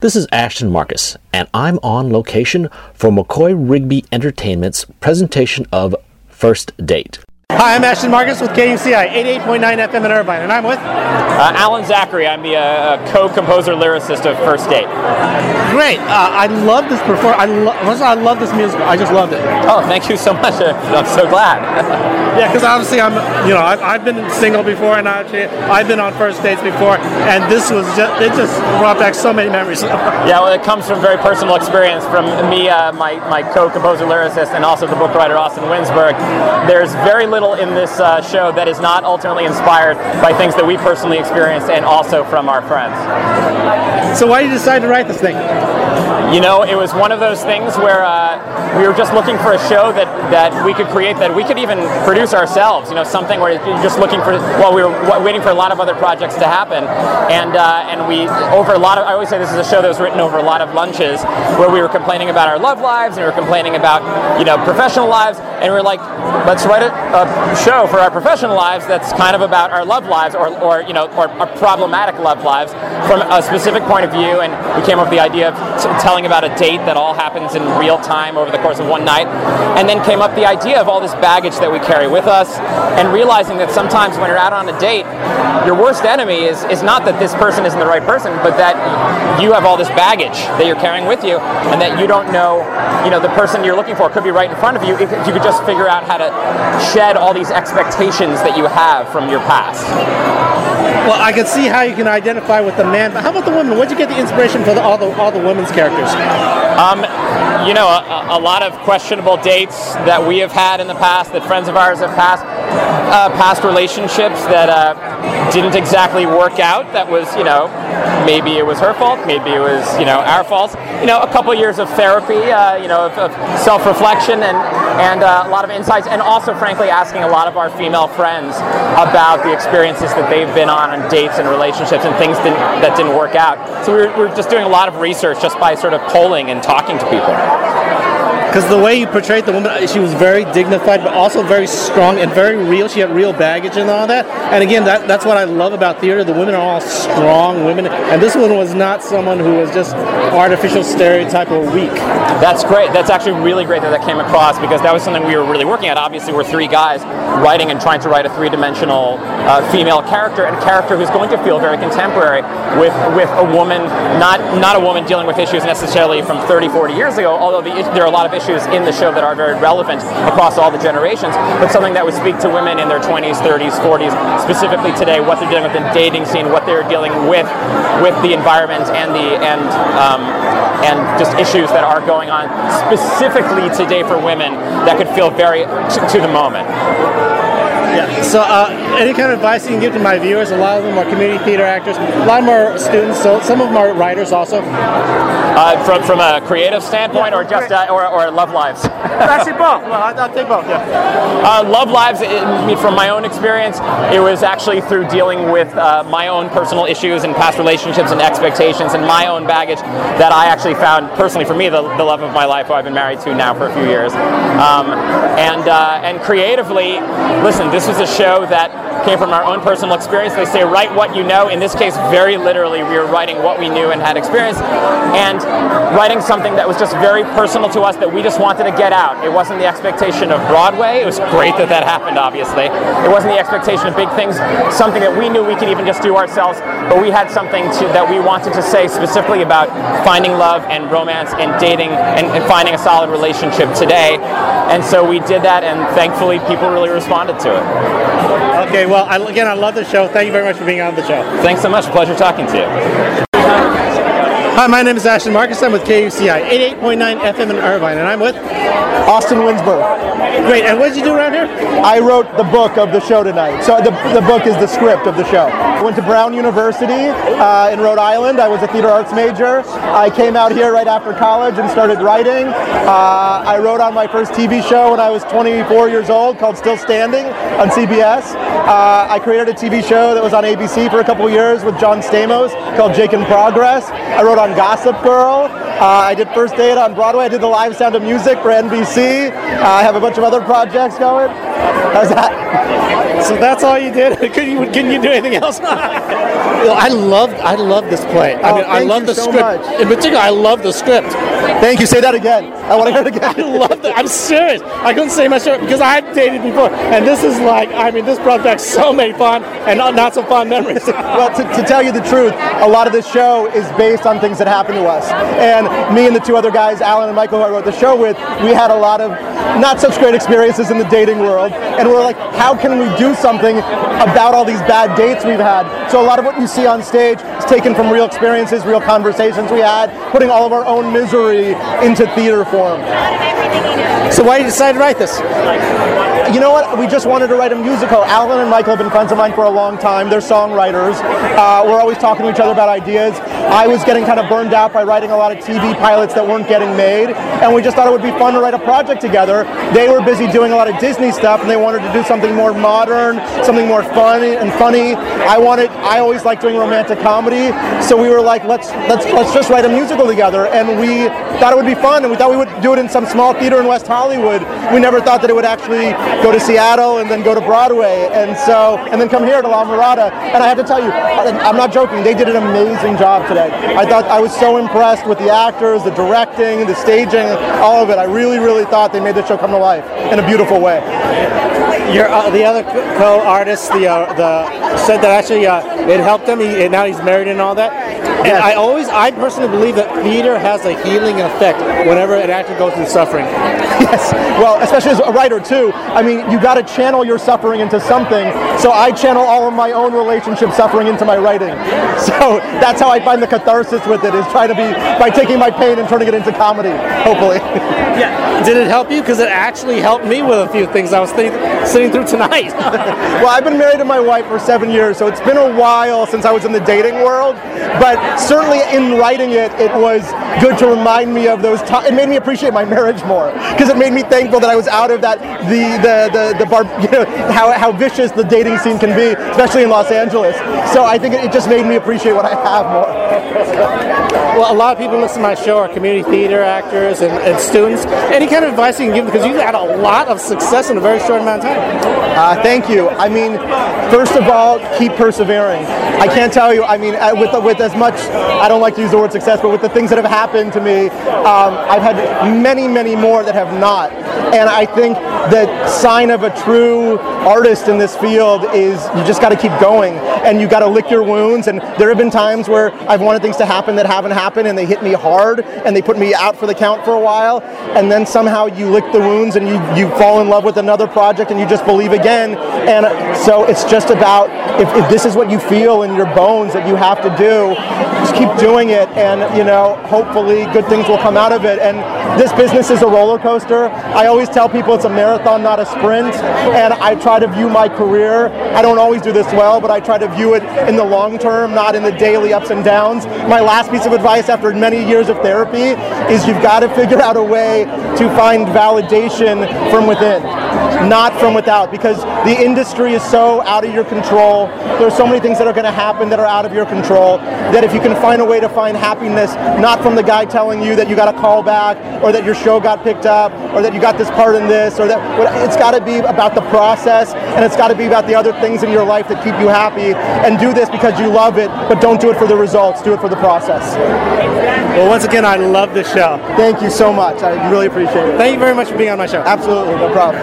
This is Ashton Marcus, and I'm on location for McCoy Rigby Entertainment's presentation of First Date. Hi, I'm Ashton Marcus with KUCI 88.9 FM in Irvine, and I'm with uh, Alan Zachary. I'm the uh, co-composer lyricist of First Date. Great. Uh, I love this performance. I, lo- I love this musical. I just loved it. Oh, thank you so much. I'm so glad. yeah, because obviously I'm, you know, I've, I've, been single before, and actually I've been on first dates before, and this was just, it just brought back so many memories. yeah, well, it comes from very personal experience from me, uh, my my co-composer lyricist, and also the book writer Austin Winsberg. There's very little little in this uh, show that is not ultimately inspired by things that we personally experienced and also from our friends. So why did you decide to write this thing? You know, it was one of those things where uh, we were just looking for a show that, that we could create that we could even produce ourselves. You know, something where you're just looking for. Well, we were waiting for a lot of other projects to happen, and uh, and we over a lot of. I always say this is a show that was written over a lot of lunches where we were complaining about our love lives and we were complaining about you know professional lives, and we are like, let's write a, a, show for our professional lives that's kind of about our love lives or, or you know or, or problematic love lives from a specific point of view, and we came up with the idea of t- telling telling about a date that all happens in real time over the course of one night. And then came up the idea of all this baggage that we carry with us and realizing that sometimes when you're out on a date, your worst enemy is, is not that this person isn't the right person, but that you have all this baggage that you're carrying with you and that you don't know, you know, the person you're looking for could be right in front of you if you could just figure out how to shed all these expectations that you have from your past. Well, I can see how you can identify with the man, but how about the women? Where'd you get the inspiration for the, all the all the women's characters? Um, you know, a, a, lot of questionable dates that we have had in the past, that friends of ours have passed, uh, past relationships that uh, didn't exactly work out. That was, you know, maybe it was her fault, maybe it was, you know, our fault. You know, a couple years of therapy, uh, you know, of, of self-reflection and and uh, a lot of insights, and also, frankly, asking a lot of our female friends about the experiences that they've been on on dates and relationships and things didn't, that didn't work out. So we we're just doing a lot of research just by sort of polling and talking to people because the way you portrayed the woman, she was very dignified, but also very strong and very real. She had real baggage and all that. And again, that, that's what I love about theater. The women are all strong women, and this one was not someone who was just artificial stereotype or weak. That's great. That's actually really great that that came across because that was something we were really working at. Obviously, we're three guys writing and trying to write a three-dimensional uh, female character and a character who's going to feel very contemporary with with a woman, not not a woman dealing with issues necessarily from 30, 40 years ago. Although the, there are a lot of issues in the show that are very relevant across all the generations, but something that would speak to women in their 20s, 30s, 40s, specifically today, what they're dealing with in the dating scene, what they're dealing with with the environment and the and um, and just issues that are going on specifically today for women that could feel very t- to the moment. Yeah. So, uh, any kind of advice you can give to my viewers? A lot of them are community theater actors. A lot of them are students. So, some of them are writers also. Uh, from from a creative standpoint, yeah, or just uh, or, or love lives. Actually, both. Well, I'll take both. Yeah. Uh, love lives. It, from my own experience, it was actually through dealing with uh, my own personal issues and past relationships and expectations and my own baggage that I actually found personally for me the, the love of my life, who I've been married to now for a few years. Um, and uh, and creatively, listen, this was a show that came from our own personal experience. They say, write what you know. In this case, very literally, we were writing what we knew and had experienced, and writing something that was just very personal to us that we just wanted to get out. It wasn't the expectation of Broadway. It was great that that happened, obviously. It wasn't the expectation of big things, something that we knew we could even just do ourselves, but we had something to, that we wanted to say specifically about finding love and romance and dating and, and finding a solid relationship today. And so we did that, and thankfully, people really responded to it. Okay, well, I, again, I love the show. Thank you very much for being on the show. Thanks so much. Pleasure talking to you. Hi, my name is Ashton Marcus. I'm with KUCI 88.9 FM in Irvine, and I'm with Austin Winsberg. Great. And what did you do around here? I wrote the book of the show tonight. So the, the book is the script of the show. I went to Brown University uh, in Rhode Island. I was a theater arts major. I came out here right after college and started writing. Uh, I wrote on my first TV show when I was 24 years old called Still Standing on CBS. Uh, I created a TV show that was on ABC for a couple years with John Stamos called Jake in Progress. I wrote on Gossip Girl. Uh, I did First Date on Broadway. I did the live Sound of Music for NBC. Uh, I have a bunch of other projects going. How's that? So that's all you did? Couldn't you, couldn't you do anything else? Well, I love I love this play. I Oh, mean, I thank love the so script. much. In particular, I love the script. Thank you. Say that again. I want to hear it again. I love it. I'm serious. I couldn't say my shirt because I've dated before, and this is like I mean, this brought back so many fun and not, not so fun memories. well, to, to tell you the truth, a lot of this show is based on things that happened to us. And me and the two other guys, Alan and Michael, who I wrote the show with, we had a lot of not such great experiences in the dating world. And we're like, how can we do something about all these bad dates we've had? So a lot of what you see on stage is taken from real experiences, real conversations we had, putting all of our own misery into theater form. So why did you decide to write this? You know what? We just wanted to write a musical. Alan and Michael have been friends of mine for a long time. They're songwriters. Uh, we're always talking to each other about ideas. I was getting kind of burned out by writing a lot of TV pilots that weren't getting made, and we just thought it would be fun to write a project together. They were busy doing a lot of Disney stuff, and they wanted to do something more modern, something more fun and funny. I wanted. I always like doing romantic comedy, so we were like, let's let's let's just write a musical together, and we thought it would be fun, and we thought we would do it in some small theater in West Hollywood. We never thought that it would actually go to Seattle and then go to Broadway, and so and then come here to La Mirada. And I have to tell you, I'm not joking. They did an amazing job today. I thought I was so impressed with the actors, the directing, the staging, all of it. I really, really thought they made the show come to life in a beautiful way. Your uh, the other co- co-artist, the uh, the said that actually uh, it helped him. He, and now he's married and all that. And Yes. I always, I personally believe that theater has a healing effect whenever an actor goes through suffering. Yes. Well, especially as a writer too. I mean, you got to channel your suffering into something. So I channel all of my own relationship suffering into my writing. So that's how I find the catharsis with it is trying to be by taking my pain and turning it into comedy. Hopefully. Yeah. Did it help you? Because it actually helped me with a few things I was think, sitting through tonight. well, I've been married to my wife for seven years, so it's been a while since I was in the dating world. But certainly in writing it, it was good to remind me of those times. It made me appreciate my marriage more because it made me thankful that I was out of that the the the, the bar, you know, how how vicious the dating scene can be, especially in Los Angeles. So I think it, just made me appreciate what I have more. well, a lot of people listen to my show are community theater actors and, and students. Any kind of advice you can give them? Because you've had a lot of success in a very short amount of time. Uh, thank you. I mean, first of all, keep persevering. I can't tell you. I mean, uh, with with as much, I don't like to use the word success, but with the things that have happened to me, um, I've had many, many more that have not. And I think the sign of a true artist in this field is you just got to keep going and you got to lick your wounds. And there have been times where I've wanted things to happen that haven't happened, and they hit me hard, and they put me out for the count for a while, and then somehow you lick the wounds and you you fall in love with another project, and you just believe again. And so it's just about if, if this is what you feel in your bones that you have to do, just keep doing it, and you know, hopefully good things will come out of it. And this business is a roller coaster. I always tell people it's a marathon, not a sprint, and I try to view my career. I don't always do this well, but I try to view it in the long term, not in the daily ups and downs. My last piece of advice after many years of therapy is you've got to figure out a way to find validation from within, not from without, because the industry is so out of your control. There's so many things that are going to happen that are out of your control that if you can find a way to find happiness, not from the guy telling you that you got a call back or that your show got picked up or that you got this part in this or that it's got to be about the process and it's got to be about the other things in your life that keep you happy and do this because you love it, but don't do it for the results, do it for the process. Well, once again, I love the show. Thank you so much. I really appreciate it. Thank you very much for being on my show. Absolutely, no problem.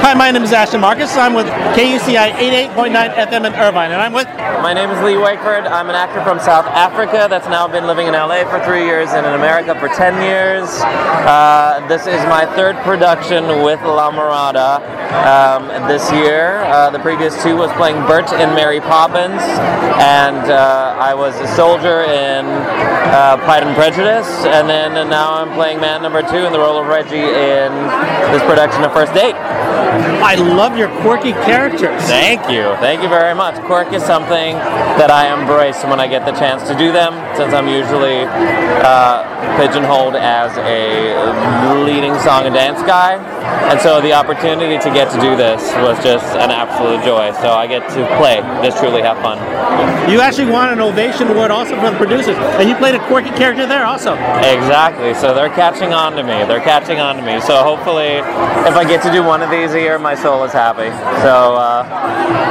Hi, my name is Ashton Marcus. I'm with KUCI 88.9 FM in Irvine, and I'm with. My name is Lee Wakeford. I'm an actor from South Africa that's now been living in LA for three years and in America for 10 years. Uh, this is my third production with La Mirada um, this year. Uh, the previous two was playing Bert in Mary Poppins, and uh, I was a soldier in uh, Pride and Prejudice, and then and now I'm playing man number two in the role of Reggie in this production of First Date. I love your quirky characters. Thank you. Thank you very much. Quirk is something that I embrace when I get the chance to do them, since I'm usually uh, pigeonholed as a leading song and dance guy. And so the opportunity to get to do this was just an absolute joy. So I get to play, just truly have fun. You actually won an ovation award also from the producers, and you played a quirky character there also. Exactly. So they're catching on to me. They're catching on to me. So hopefully, if I get to do one of these a year, my soul is happy. So uh,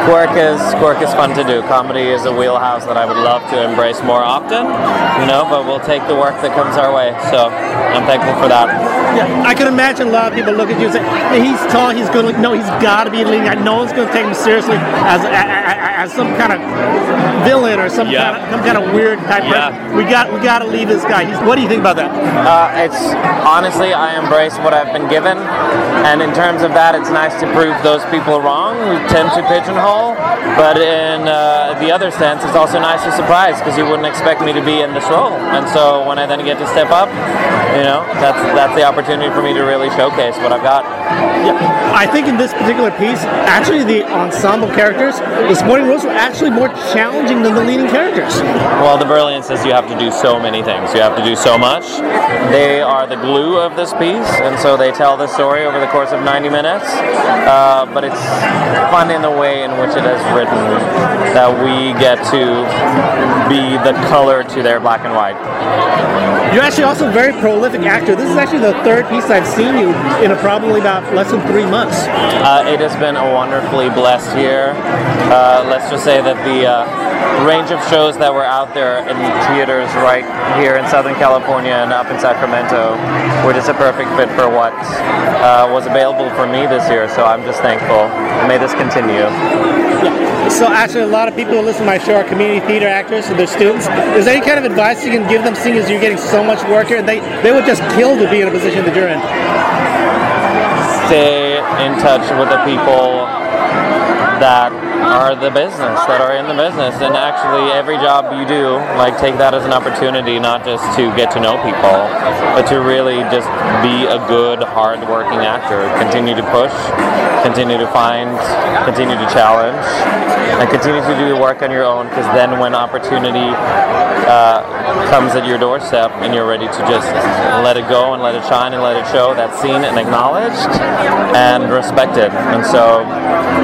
quirk is quirk is fun to do. Comedy is a wheelhouse that I would love to embrace more often. You know, but we'll take the work that comes our way. So I'm thankful for that. Yeah, I can imagine a lot of people look at you and say, "He's tall. He's good. No, he's got to be leading. No one's going to take him seriously as, as, as some kind of villain or some Yeah. kind of some kind of weird type. Yeah. person. We got we got to leave this guy. He's, what do you think about that? Uh, it's honestly, I embrace what I've been given, and in terms of that, it's nice to prove those people wrong who tend to pigeonhole. But in uh, the other sense, it's also nice to surprise because you wouldn't expect me to be in this role, and so when I then get to step up, you know, that's that's the opportunity for me to really showcase what I've got. Yeah, I think in this particular piece, actually the ensemble characters, the supporting roles were actually more challenging than the leading characters. Well, the brilliance is you have to do so many things. You have to do so much. They are the glue of this piece, and so they tell the story over the course of 90 minutes. Uh, but it's fun in the way in which it is written that we get to be the color to their black and white. You're actually also a very prolific actor. This is actually the third piece I've seen you in a probably about less than three months. Uh, it has been a wonderfully blessed year. Uh, let's just say that the uh, range of shows that were out there in theaters right here in Southern California and up in Sacramento were just a perfect fit for what uh, was available for me this year. So I'm just thankful. May this continue. So actually, a lot of people who listen to my show are community theater actors and they're students. Is there any kind of advice you can give them, seeing as you're getting so much work here? They they would just kill to be in a position that you're in. Stay in touch with the people that are the business, that are in the business. And actually, every job you do, like, take that as an opportunity not just to get to know people, but to really just be a good, hard-working actor. Continue to push, continue to find, continue to challenge, and continue to do the work on your own. Because then, when opportunity uh, comes at your doorstep and you're ready to just let it go and let it shine and let it show, that's seen and acknowledged and respected. And so,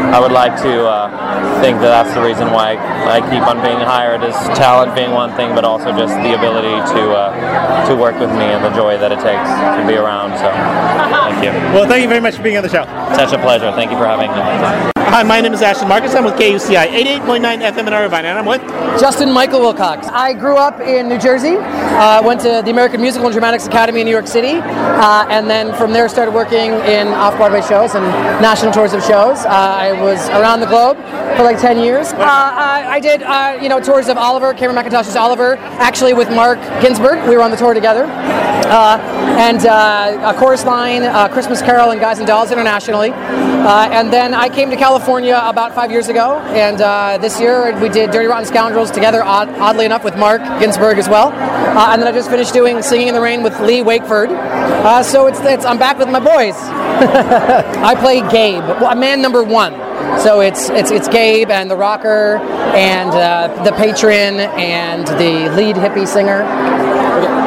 I would like to uh, think that that's the reason why I keep on being hired is talent being one thing, but also just the ability to uh, to work with me and the joy that it takes to be around. So, thank you. Well, thank you very much for being on the show. Such a pleasure. Thank you for having me. Hi, my name is Ashton Marcus. I'm with KUCI 88.9 FM in Irvine, and I'm with Justin Michael Wilcox. I grew up in New Jersey, uh, went to the American Musical and Dramatics Academy in New York City, uh, and then from there started working in off-Broadway shows and national tours of shows. Uh, I was around the globe for like 10 years. Uh, I, I did, uh, you know, tours of Oliver, Cameron Mackintosh's Oliver, actually with Mark Ginsburg. We were on the tour together. Uh, and uh, a chorus line, uh, Christmas Carol, and Guys and Dolls internationally. Uh, and then I came to California about five years ago, and uh, this year we did Dirty Rotten Scoundrels together, odd, oddly enough, with Mark Ginsburg as well. Uh, and then I just finished doing Singing in the Rain with Lee Wakeford. Uh, so it's, it's I'm back with my boys. I play Gabe, well, man number one. So it's it's it's Gabe and the rocker and uh, the patron and the lead hippie singer.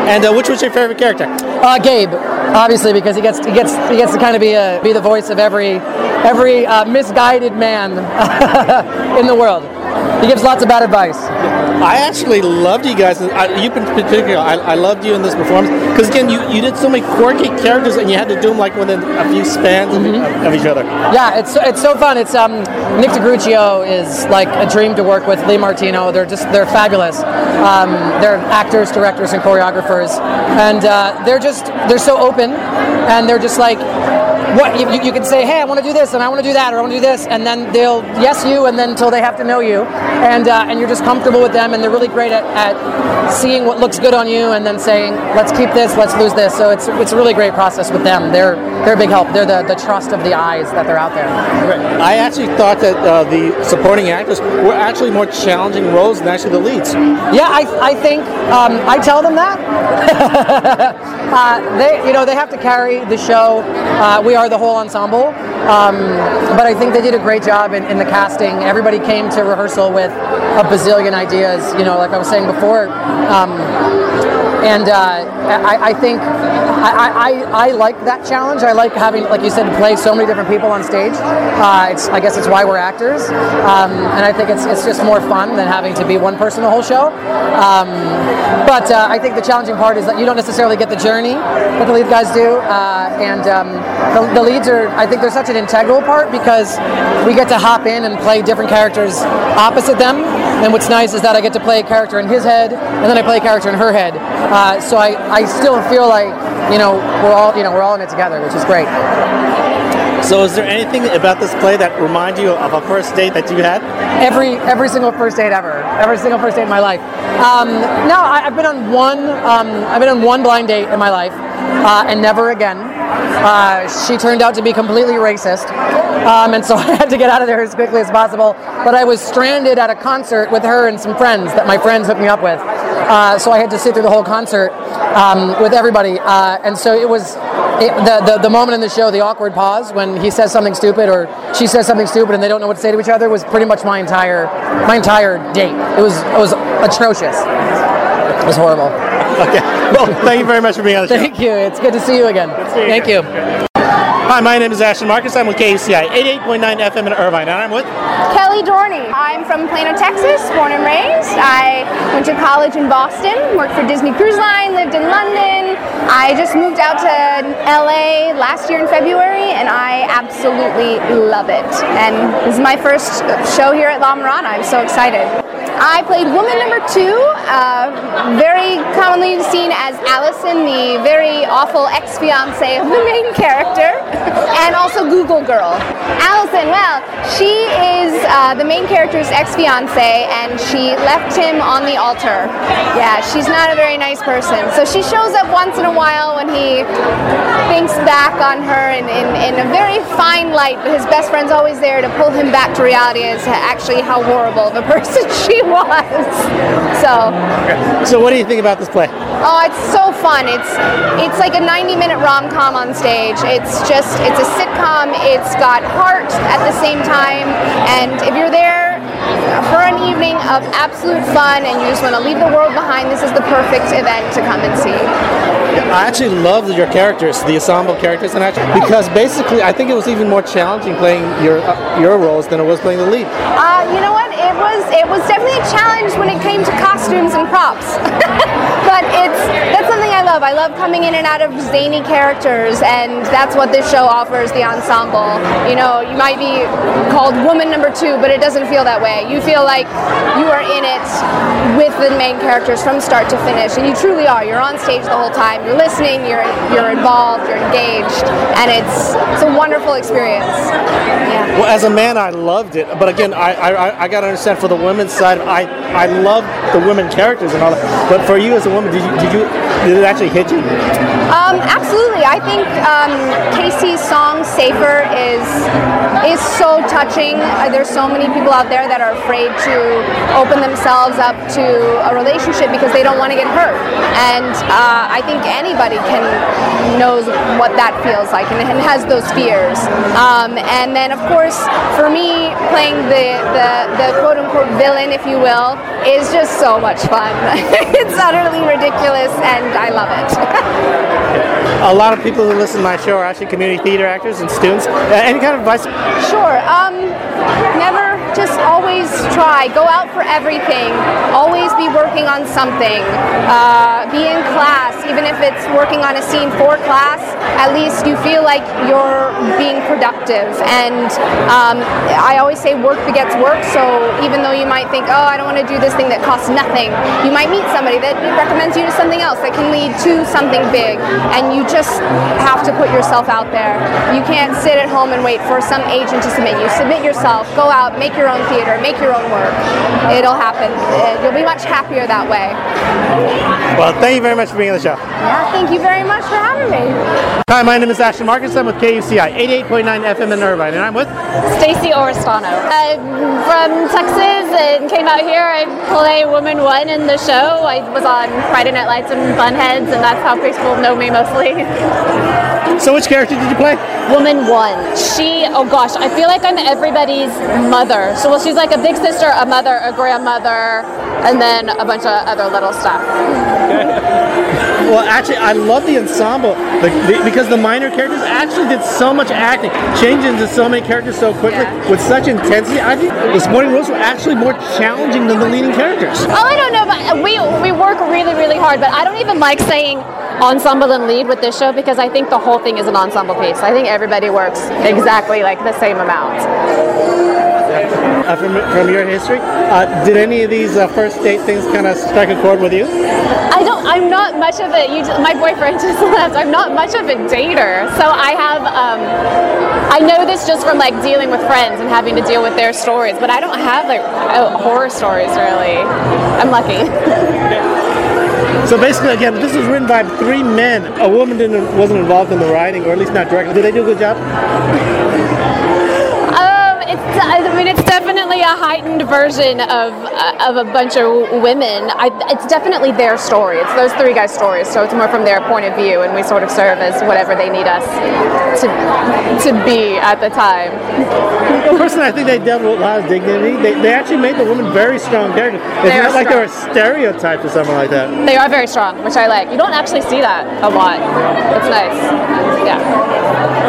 And uh, which was your favorite character? Uh, Gabe, obviously, because he gets he gets he gets to kind of be a be the voice of every every uh, misguided man in the world. He gives lots of bad advice. I actually loved you guys. I, you in particular, I, I loved you in this performance because again, you, you did so many quirky characters, and you had to do them like within a few spans of, of each other. Yeah, it's it's so fun. It's um Nick DeGruccio is like a dream to work with. Lee Martino, they're just they're fabulous. Um, they're actors, directors, and choreographers, and uh, they're just they're so open, and they're just like. What you, you- can say, hey, I want to do this, and I want to do that, or I want to do this, and then they'll yes you, and then until they have to know you, and uh, and you're just comfortable with them, and they're really great at, at seeing what looks good on you, and then saying, let's keep this, let's lose this. So it's it's a really great process with them. They're they're a big help. They're the, the trust of the eyes that they're out there. I actually thought that uh, the supporting actors were actually more challenging roles than actually the leads. Yeah, I, I think um, I tell them that. uh, they, you know, they have to carry the show. Uh, we are the whole ensemble, um, but I think they did a great job in, in the casting. Everybody came to rehearsal with a bazillion ideas. You know, like I was saying before. Um, and uh, I, I think I, I, I like that challenge. I like having, like you said, to play so many different people on stage. Uh, it's, I guess it's why we're actors, um, and I think it's, it's just more fun than having to be one person the whole show. Um, but uh, I think the challenging part is that you don't necessarily get the journey that the lead guys do, uh, and um, the, the leads are. I think they're such an integral part because we get to hop in and play different characters opposite them. And what's nice is that I get to play a character in his head, and then I play a character in her head. Uh, so I, I still feel like you know we're all you know we're all in it together, which is great. So, is there anything about this play that reminds you of a first date that you had? Every every single first date ever, every single first date in my life. Um, no, I, I've been on one. Um, I've been on one blind date in my life, uh, and never again. Uh, she turned out to be completely racist, um, and so I had to get out of there as quickly as possible. But I was stranded at a concert with her and some friends that my friends hooked me up with. Uh, so I had to sit through the whole concert um, with everybody, uh, and so it was it, the, the the moment in the show, the awkward pause when he says something stupid or she says something stupid, and they don't know what to say to each other, was pretty much my entire my entire date. It was it was atrocious. It was horrible. Okay. Well, thank you very much for being on the show. Thank you. It's good to see you again. see you Thank again. you. Hi, my name is Ashton Marcus. I'm with KUCI 88.9 FM in Irvine, and I'm with. Kelly Dorney. I'm from Plano, Texas, born and raised. I went to college in Boston, worked for Disney Cruise Line, lived in London. I just moved out to LA last year in February, and I absolutely love it. And this is my first show here at La Mirada. I'm so excited. I played woman number two, uh, very commonly seen as Allison, the very awful ex fiance of the main character, and also Google Girl. Allison, well, she is uh, the main character's ex fiance, and she left him on the altar. Yeah, she's not a very nice person. So she shows up once in a while when he thinks back on her in, in, in a very fine light, but his best friend's always there to pull him back to reality as actually how horrible of a person she was. So, So, what do you think about this play? oh, it's so fun. It's it's like a 90 minute rom com on stage. It's just it's a sitcom. It's got heart at the same time, and if you're there for an evening of absolute fun and you just want to leave the world behind, this is the perfect event to come and see. I actually loved your characters, the ensemble characters, and actually because basically I think it was even more challenging playing your uh, your roles than it was playing the lead. Uh, you know what? It was it was definitely a challenge when it came to costumes and props. but it's that's something I love. I love coming in and out of zany characters, and that's what this show offers. The ensemble. You know, you might be called woman number two, but it doesn't feel that way. You feel like you are in it with the main characters from start to finish, and you truly are. You're on stage the whole time. You're listening. You're you're involved. You're engaged, and it's it's a wonderful experience. Yeah. Well, as a man, I loved it, but again, I I, I got to understand for the women's side, I I love the women characters and all that. But for you as a woman, did you did you did it actually hit you? Um, absolutely. I think um, Casey's song "Safer" is is so touching. Uh, there's so many people out there that are afraid to open themselves up to a relationship because they don't want to get hurt. And uh, I think anybody can knows what that feels like and, and has those fears. Um, and then, of course, for me, playing the, the the quote unquote villain, if you will, is just so much fun. it's utterly ridiculous, and I love it. A lot of people who listen to my show are actually community theater actors and students. Uh, any kind of advice? Sure. Um, never just always try. Go out for everything. Always be working on something. Uh, be in class, even if it's working on a scene for class. At least you feel like you're being productive. And um, I always say work begets work. So even though you might think, oh, I don't want to do this thing that costs nothing, you might meet somebody that recommends you to something else that can lead to something big. And you just have to put yourself out there. You can't sit at home and wait for some agent to submit you. Submit yourself. Go out, make your own theater, make your own work. It'll happen. You'll be much happier that way. Well, thank you very much for being on the show. Yeah, thank you very much for having me. Hi, my name is Ashton Marcus. I'm with KUCI 88.9 FM in Irvine, and I'm with. Stacey Oristano. I'm from Texas and came out here. I play Woman One in the show. I was on Friday Night Lights and Bunheads, and that's how people know me mostly. So, which character did you play? Woman One. She, oh gosh, I feel like I'm everybody's mother. So, well, she's like a big sister, a mother, a grandmother, and then a bunch of other little stuff. Well, actually, I love the ensemble. the, the, because the minor characters actually did so much acting, changed into so many characters so quickly with such intensity. I think the supporting roles were actually more challenging than the leading characters. Oh, I don't know, but we we work really, really hard. But I don't even like saying ensemble and lead with this show because I think the whole thing is an ensemble piece. I think everybody works exactly like the same amount. Uh, from, from your history, uh, did any of these uh, first date things kind of strike a chord with you? I don't. I'm not much of a. You my boyfriend just left. I'm not much of a dater, so I have. Um, I know this just from like dealing with friends and having to deal with their stories, but I don't have like uh, horror stories really. I'm lucky. So basically, again, this was written by three men. A woman didn't wasn't involved in the writing, or at least not directly. Did they do a good job? Um, it's, I mean, it's definitely a heightened version of uh, of a bunch of women. I, it's definitely their story. It's those three guys' stories, so it's more from their point of view, and we sort of serve as whatever they need us to to be at the time. Personally, I think they dealt with a lot of dignity. They, they actually made the woman very strong character. It's They not like they were stereotyped or something like that. They are very strong, which I like. You don't actually see that a lot. It's nice. Yeah.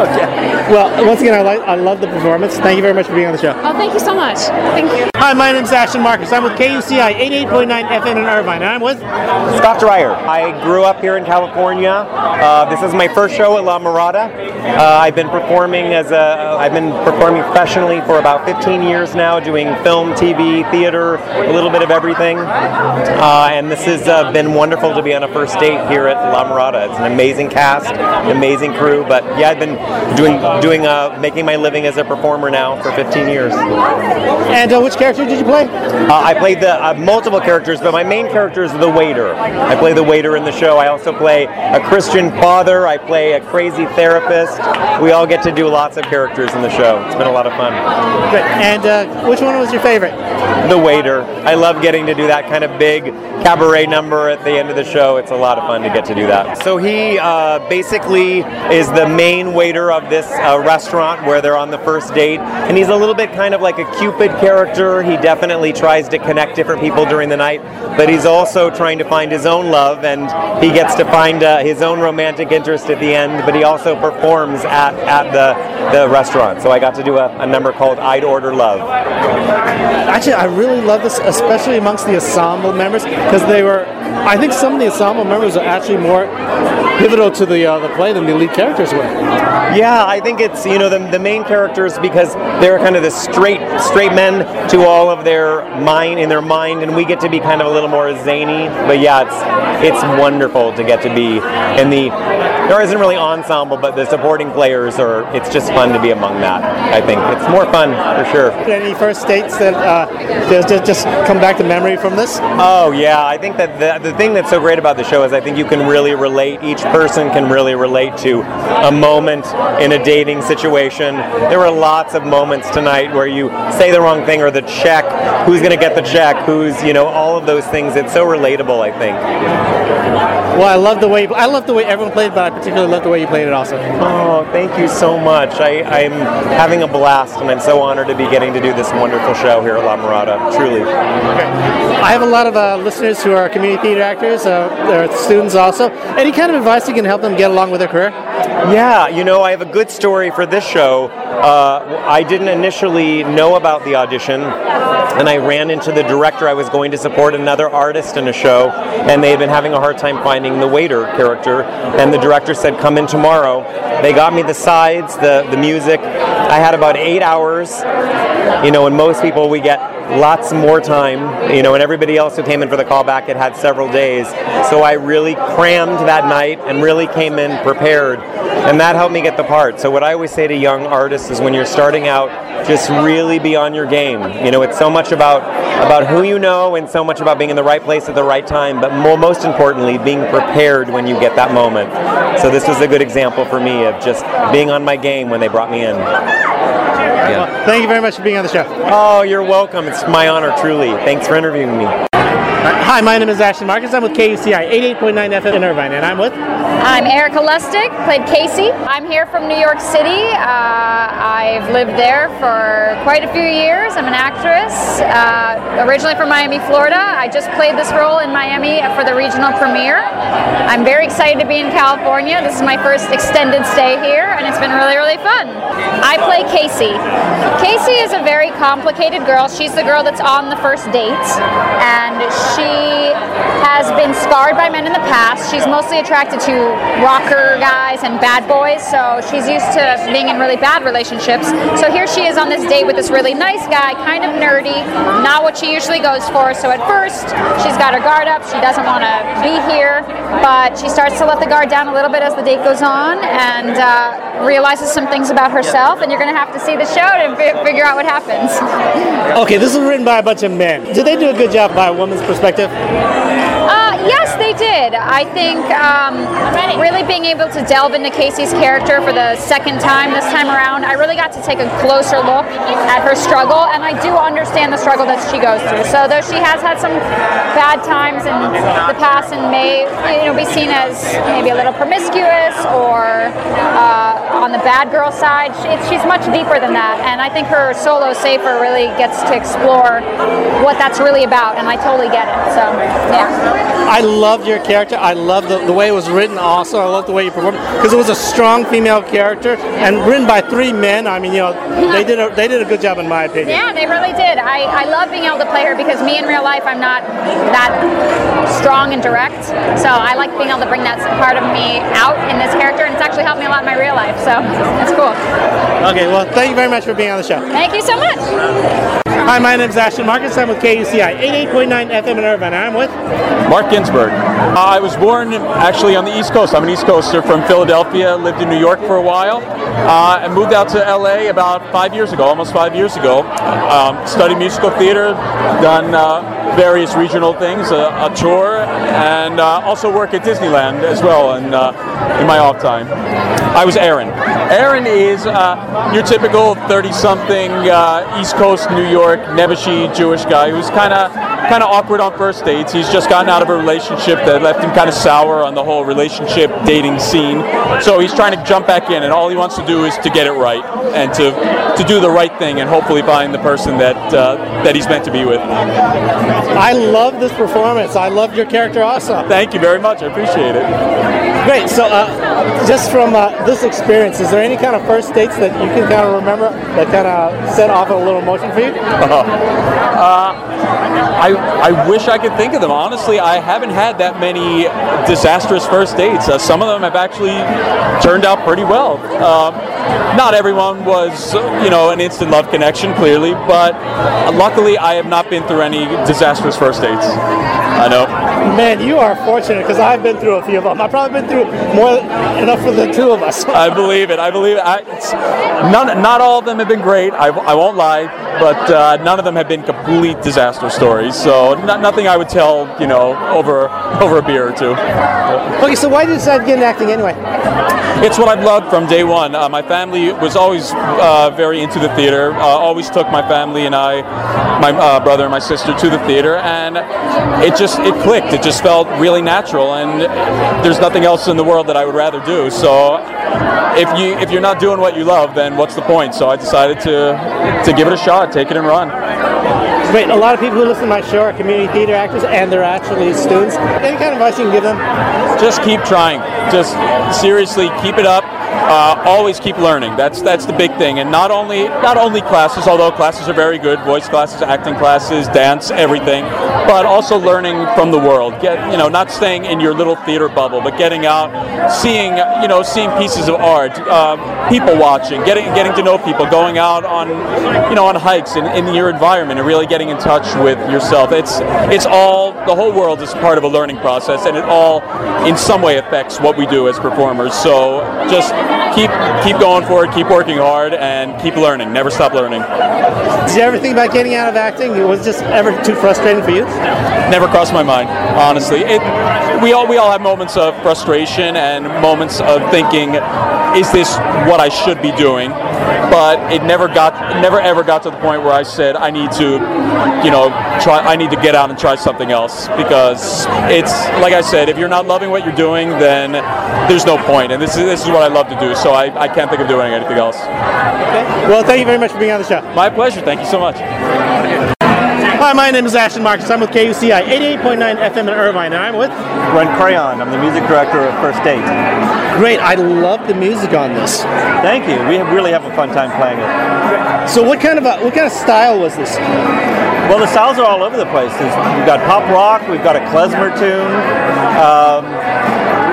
Okay. Well, once again, I like I love the performance. Thank you very much for being on the show. Oh, thank you so much. Thank you. Hi, my name's Ashton Marcus. I'm with KUCI 88.9 FM in Irvine, and I'm with Scott Dreyer. I grew up here in California. Uh, this is my first show at La Mirada. Uh, I've been performing as a I've been performing professionally for about 15 years now, doing film, TV, theater, a little bit of everything. Uh, and this has uh, been wonderful to be on a first date here at La Mirada. It's an amazing cast, amazing crew. But yeah, I've been doing doing uh, making my living as a performer now for 15 years. And uh, which character did you play? Uh, I played the uh, multiple characters, but my main character is the waiter. I play the waiter in the show. I also play a Christian father. I play a crazy therapist. We all get to do lots of characters in the show. It's been a lot of fun. Great. And uh, which one was your favorite? The waiter. I love getting to do that kind of big cabaret number at the end of the show. It's a lot of fun to get to do that. So he uh, basically is the main waiter of this uh, restaurant where they're on the first date, and he's a little bit kind of like a Cupid character. He definitely tries to connect different people during the night, but he's also trying to find his own love, and he gets to find uh, his own romantic interest at the end. But he also performs at, at the the restaurant. So I got to do a, a number called "I'd Order Love." Actually, I really love this, especially amongst the ensemble members, because they were. I think some of the ensemble members are actually more pivotal to the uh, the play than the lead characters were. Yeah, I think it's you know the, the main characters because they're kind of the straight straight men to all of their mind in their mind, and we get to be kind of a little more zany. But yeah, it's it's wonderful to get to be in the. There isn't really ensemble, but the supporting players are. It's just fun to be among that. I think it's more fun for sure. Any first dates that uh, just, just just come back to memory from this? Oh yeah, I think that the, the thing that's so great about the show is I think you can really relate. Each person can really relate to a moment in a dating situation. There were lots of moments tonight where you say the wrong thing or the check. Who's going to get the check? Who's you know all of those things. It's so relatable. I think. Well, I love the way I love the way everyone played, but I particularly love the way you played it also. Oh, thank you so much. I, I'm having a blast, and I'm so honored to be getting to do this wonderful show here at La Mirada. Truly. I have a lot of uh, listeners who are community theater actors. Uh, they're students also. Any kind of advice you can help them get along with their career? Yeah, you know, I have a good story for this show. Uh, I didn't initially know about the audition, and I ran into the director. I was going to support another artist in a show, and they had been having a hard time finding the waiter character. And the director said, "Come in tomorrow." They got me the sides, the the music. I had about eight hours. You know, and most people we get lots more time, you know, and everybody else who came in for the callback had had several days. So I really crammed that night and really came in prepared, and that helped me get the part. So what I always say to young artists is when you're starting out, just really be on your game. You know, it's so much about about who you know and so much about being in the right place at the right time, but more, most importantly, being prepared when you get that moment. So this was a good example for me of just being on my game when they brought me in. Well, thank you very much for being on the show. Oh, you're welcome. It's my honor, truly. Thanks for interviewing me. Hi, my name is Ashton Marcus. I'm with KUCI 88.9 FM in Irvine, and I'm with. I'm Erica Lustig, played Casey. I'm here from New York City. Uh, I've lived there for quite a few years. I'm an actress, uh, originally from Miami, Florida. I just played this role in Miami for the regional premiere. I'm very excited to be in California. This is my first extended stay here, and it's been really, really fun. I play Casey. Casey is a very complicated girl. She's the girl that's on the first date, and she has been scarred by men in the past. She's mostly attracted to rocker guys and bad boys, so she's used to being in really bad relationships. So here she is on this date with this really nice guy, kind of nerdy, not what she usually goes for. So at first, she's got her guard up. She doesn't want to be here, but she starts to let the guard down a little bit as the date goes on and uh, realizes some things about herself. And you're going to have to see the show to fi- figure out what happens. Okay, this is written by a bunch of men. Did they do a good job by a woman's perspective? Uh, yes, they did. I think um, really being able to delve into Casey's character for the second time this time around, I really got to take a closer look at her struggle, and I do understand the struggle that she goes through. So though she has had some bad times in the past and may you know be seen as maybe a little promiscuous or uh, on the bad girl side, she, she's much deeper than that. And I think her solo safer really gets to explore what that's really about, and I totally get it. So yeah. I loved your character. I loved the, the way it was written. Also, I loved the way you performed because it was a strong female character and written by three men. I mean, you know, they did a, they did a good job in my opinion. Yeah, they really did. I, I love being able to play her because me in real life, I'm not that strong and direct. So I like being able to bring that part of me out in this character, and it's actually helped me a lot in my real life. So it's cool. Okay, well, thank you very much for being on the show. Thank you so much. Hi, my name is Ashton Marcus. I'm with KUCI 88.9 FM in Irvine. I'm with. Mark Ginsburg. Uh, I was born actually on the East Coast. I'm an East Coaster from Philadelphia, lived in New York for a while, uh, and moved out to LA about five years ago, almost five years ago. Um, studied musical theater, done uh, various regional things, a, a tour, and uh, also work at Disneyland as well in, uh, in my off time. I was Aaron. Aaron is uh, your typical 30-something uh, East Coast New York Nebuchadnezzar Jewish guy who's kind of kind of awkward on first dates. He's just gotten out of a relationship that left him kind of sour on the whole relationship dating scene. So he's trying to jump back in, and all he wants to do is to get it right and to to do the right thing, and hopefully find the person that uh, that he's meant to be with. I love this performance. I loved your character also. Thank you very much. I appreciate it. Great. So, uh, just from uh, this experience, is there any kind of first dates that you can kind of remember that kind of set off a little emotion for you? Uh, I, I wish I could think of them. Honestly, I haven't had that many disastrous first dates. Uh, some of them have actually turned out pretty well. Um, not everyone was, you know, an instant love connection, clearly, but luckily I have not been through any disastrous first dates. I know. Man, you are fortunate because I've been through a few of them. I've probably been through more enough for the two of us. I believe it. I believe it. I, none, not all of them have been great. I, I won't lie, but uh, none of them have been complete disaster stories. So not, nothing I would tell, you know, over over a beer or two. Okay, so why did you decide to get into acting anyway? It's what I've loved from day one. Uh, my family was always uh, very into the theater. Uh, always took my family and I, my uh, brother and my sister, to the theater, and it just it clicked. It just felt really natural, and there's nothing else in the world that I would rather do. So, if you if you're not doing what you love, then what's the point? So I decided to to give it a shot, take it and run. Wait, A lot of people who listen to my show are community theater actors, and they're actually students. Any kind of advice you can give them? Just keep trying. Just seriously keep it up. Uh, always keep learning. That's that's the big thing, and not only not only classes, although classes are very good, voice classes, acting classes, dance, everything, but also learning from the world. Get you know, not staying in your little theater bubble, but getting out, seeing you know, seeing pieces of art, uh, people watching, getting getting to know people, going out on you know on hikes in, in your environment, and really getting in touch with yourself. It's it's all the whole world is part of a learning process, and it all in some way affects what we do as performers. So just keep keep going for it, keep working hard, and keep learning. Never stop learning. Did you ever think about getting out of acting? Was it just ever too frustrating for you? Never crossed my mind, honestly. It, we all we all have moments of frustration and moments of thinking, is this what I should be doing? But it never got, never ever got to the point where I said I need to, you know, try. I need to get out and try something else because it's like I said, if you're not loving what you're doing, then there's no point. And this is this is what I love to do, so I, I can't think of doing anything else. Well, thank you very much for being on the show. My pleasure. Thank you so much. Hi, my name is Ashton Marcus. I'm with KUCI 88.9 FM in Irvine, and I'm with Ren Crayon. I'm the music director of First Date. Great. I love the music on this. Thank you. We have really have a fun time playing it. So, what kind of a, what kind of style was this? Well, the styles are all over the place. There's, we've got pop rock. We've got a klezmer tune. Um,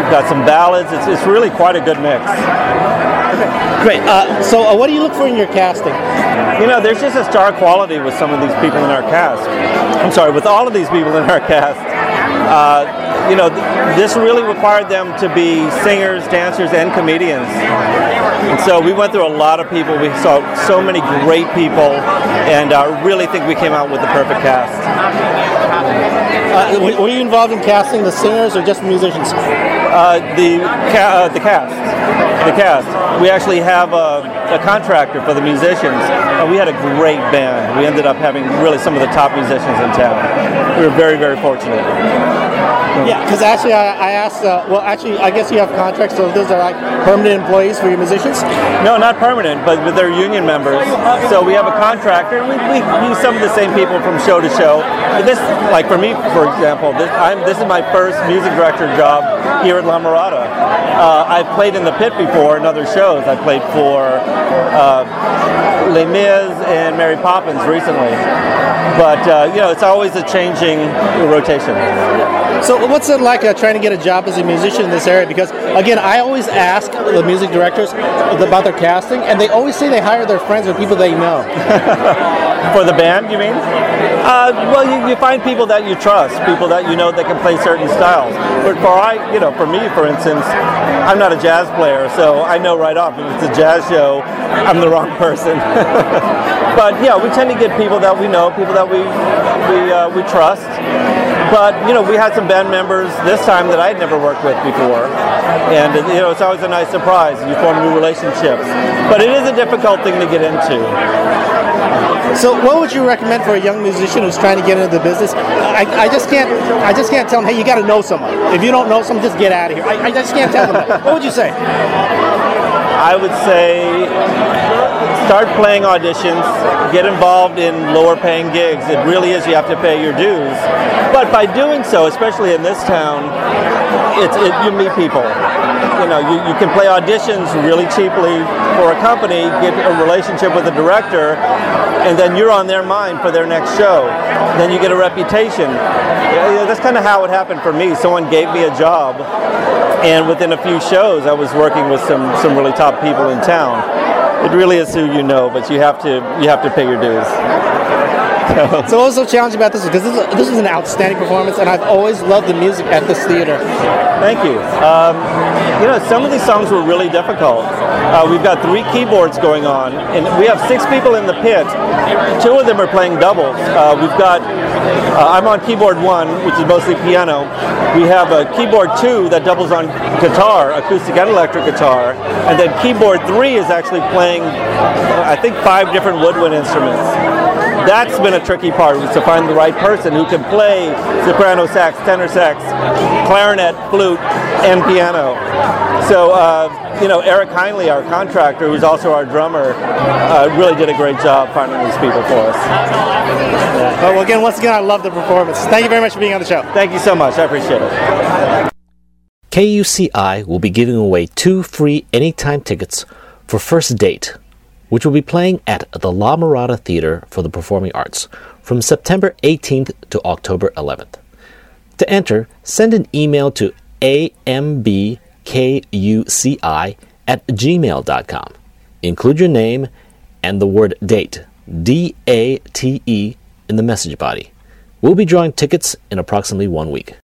got some ballads. It's, it's really quite a good mix. Great. Uh, so, uh, what do you look for in your casting? You know, there's just a star quality with some of these people in our cast. I'm sorry, with all of these people in our cast. Uh, you know, th- this really required them to be singers, dancers, and comedians. And so we went through a lot of people. We saw so many great people, and I uh, really think we came out with the perfect cast. Uh, were you involved in casting the singers or just musicians? Uh, the ca- uh, the cast, the cast. We actually have a, a, contractor for the musicians, and we had a great band. We ended up having really some of the top musicians in town. We were very very fortunate. Yeah, because actually I, I asked. Uh, well, actually, I guess you have contracts. So those are like permanent employees for your musicians. No, not permanent, but they're union members. So we have a contractor. We, we use some of the same people from show to show. But this, like for me, for example, this, I'm, this is my first music director job here at La Mirada. Uh, I've played in the pit before in other shows. I played for uh, Les Mis and Mary Poppins recently. But uh, you know, it's always a changing rotation. So, what's it like uh, trying to get a job as a musician in this area? Because again, I always ask the music directors about their casting, and they always say they hire their friends or people they know. For the band, you mean? Uh, well, you, you, find people that you trust, people that you know that can play certain styles. But for I, you know, for me, for instance, I'm not a jazz player, so I know right off if it's a jazz show, I'm the wrong person. but yeah, we tend to get people that we know, people that we we uh, we trust. But you know, we had some band members this time that I'd never worked with before, and you know, it's always a nice surprise. You form new relationships, but it is a difficult thing to get into. So, what would you recommend for a young musician who's trying to get into the business? I, I just can't. I just can't tell them, hey, you got to know someone. If you don't know someone, just get out of here. I, I just can't tell them. What would you say? I would say start playing auditions, get involved in lower paying gigs. It really is you have to pay your dues. But by doing so, especially in this town, it's it, you meet people. You know, you, you can play auditions really cheaply for a company, get a relationship with a director, and then you're on their mind for their next show. Then you get a reputation. Yeah, that's kind of how it happened for me. Someone gave me a job, and within a few shows, I was working with some some really top people in town. It really is who you know, but you have to you have to pay your dues. So what was so challenging about this? Because this is, this is an outstanding performance, and I've always loved the music at this theater. Thank you. Um, you know, some of these songs were really difficult. Uh, we've got three keyboards going on, and we have six people in the pit. Two of them are playing doubles. Uh, we've got, uh, I'm on keyboard one, which is mostly piano. We have a keyboard two that doubles on guitar, acoustic and electric guitar, and then keyboard three is actually playing, I think, five different woodwind instruments that's been a tricky part is to find the right person who can play soprano sax, tenor sax, clarinet, flute, and piano. So, uh, you know, Eric Heinley, our contractor, who's also our drummer, uh, really did a great job finding these people for us. Yeah. Well, again, once again, I love the performance. Thank you very much for being on the show. Thank you so much. I appreciate it. KUCI will be giving away two free anytime tickets for First Date which will be playing at the La Mirada Theater for the Performing Arts from September 18th to October 11th. To enter, send an email to ambkuci at gmail.com. Include your name and the word date, D A T E, in the message body. We'll be drawing tickets in approximately one week.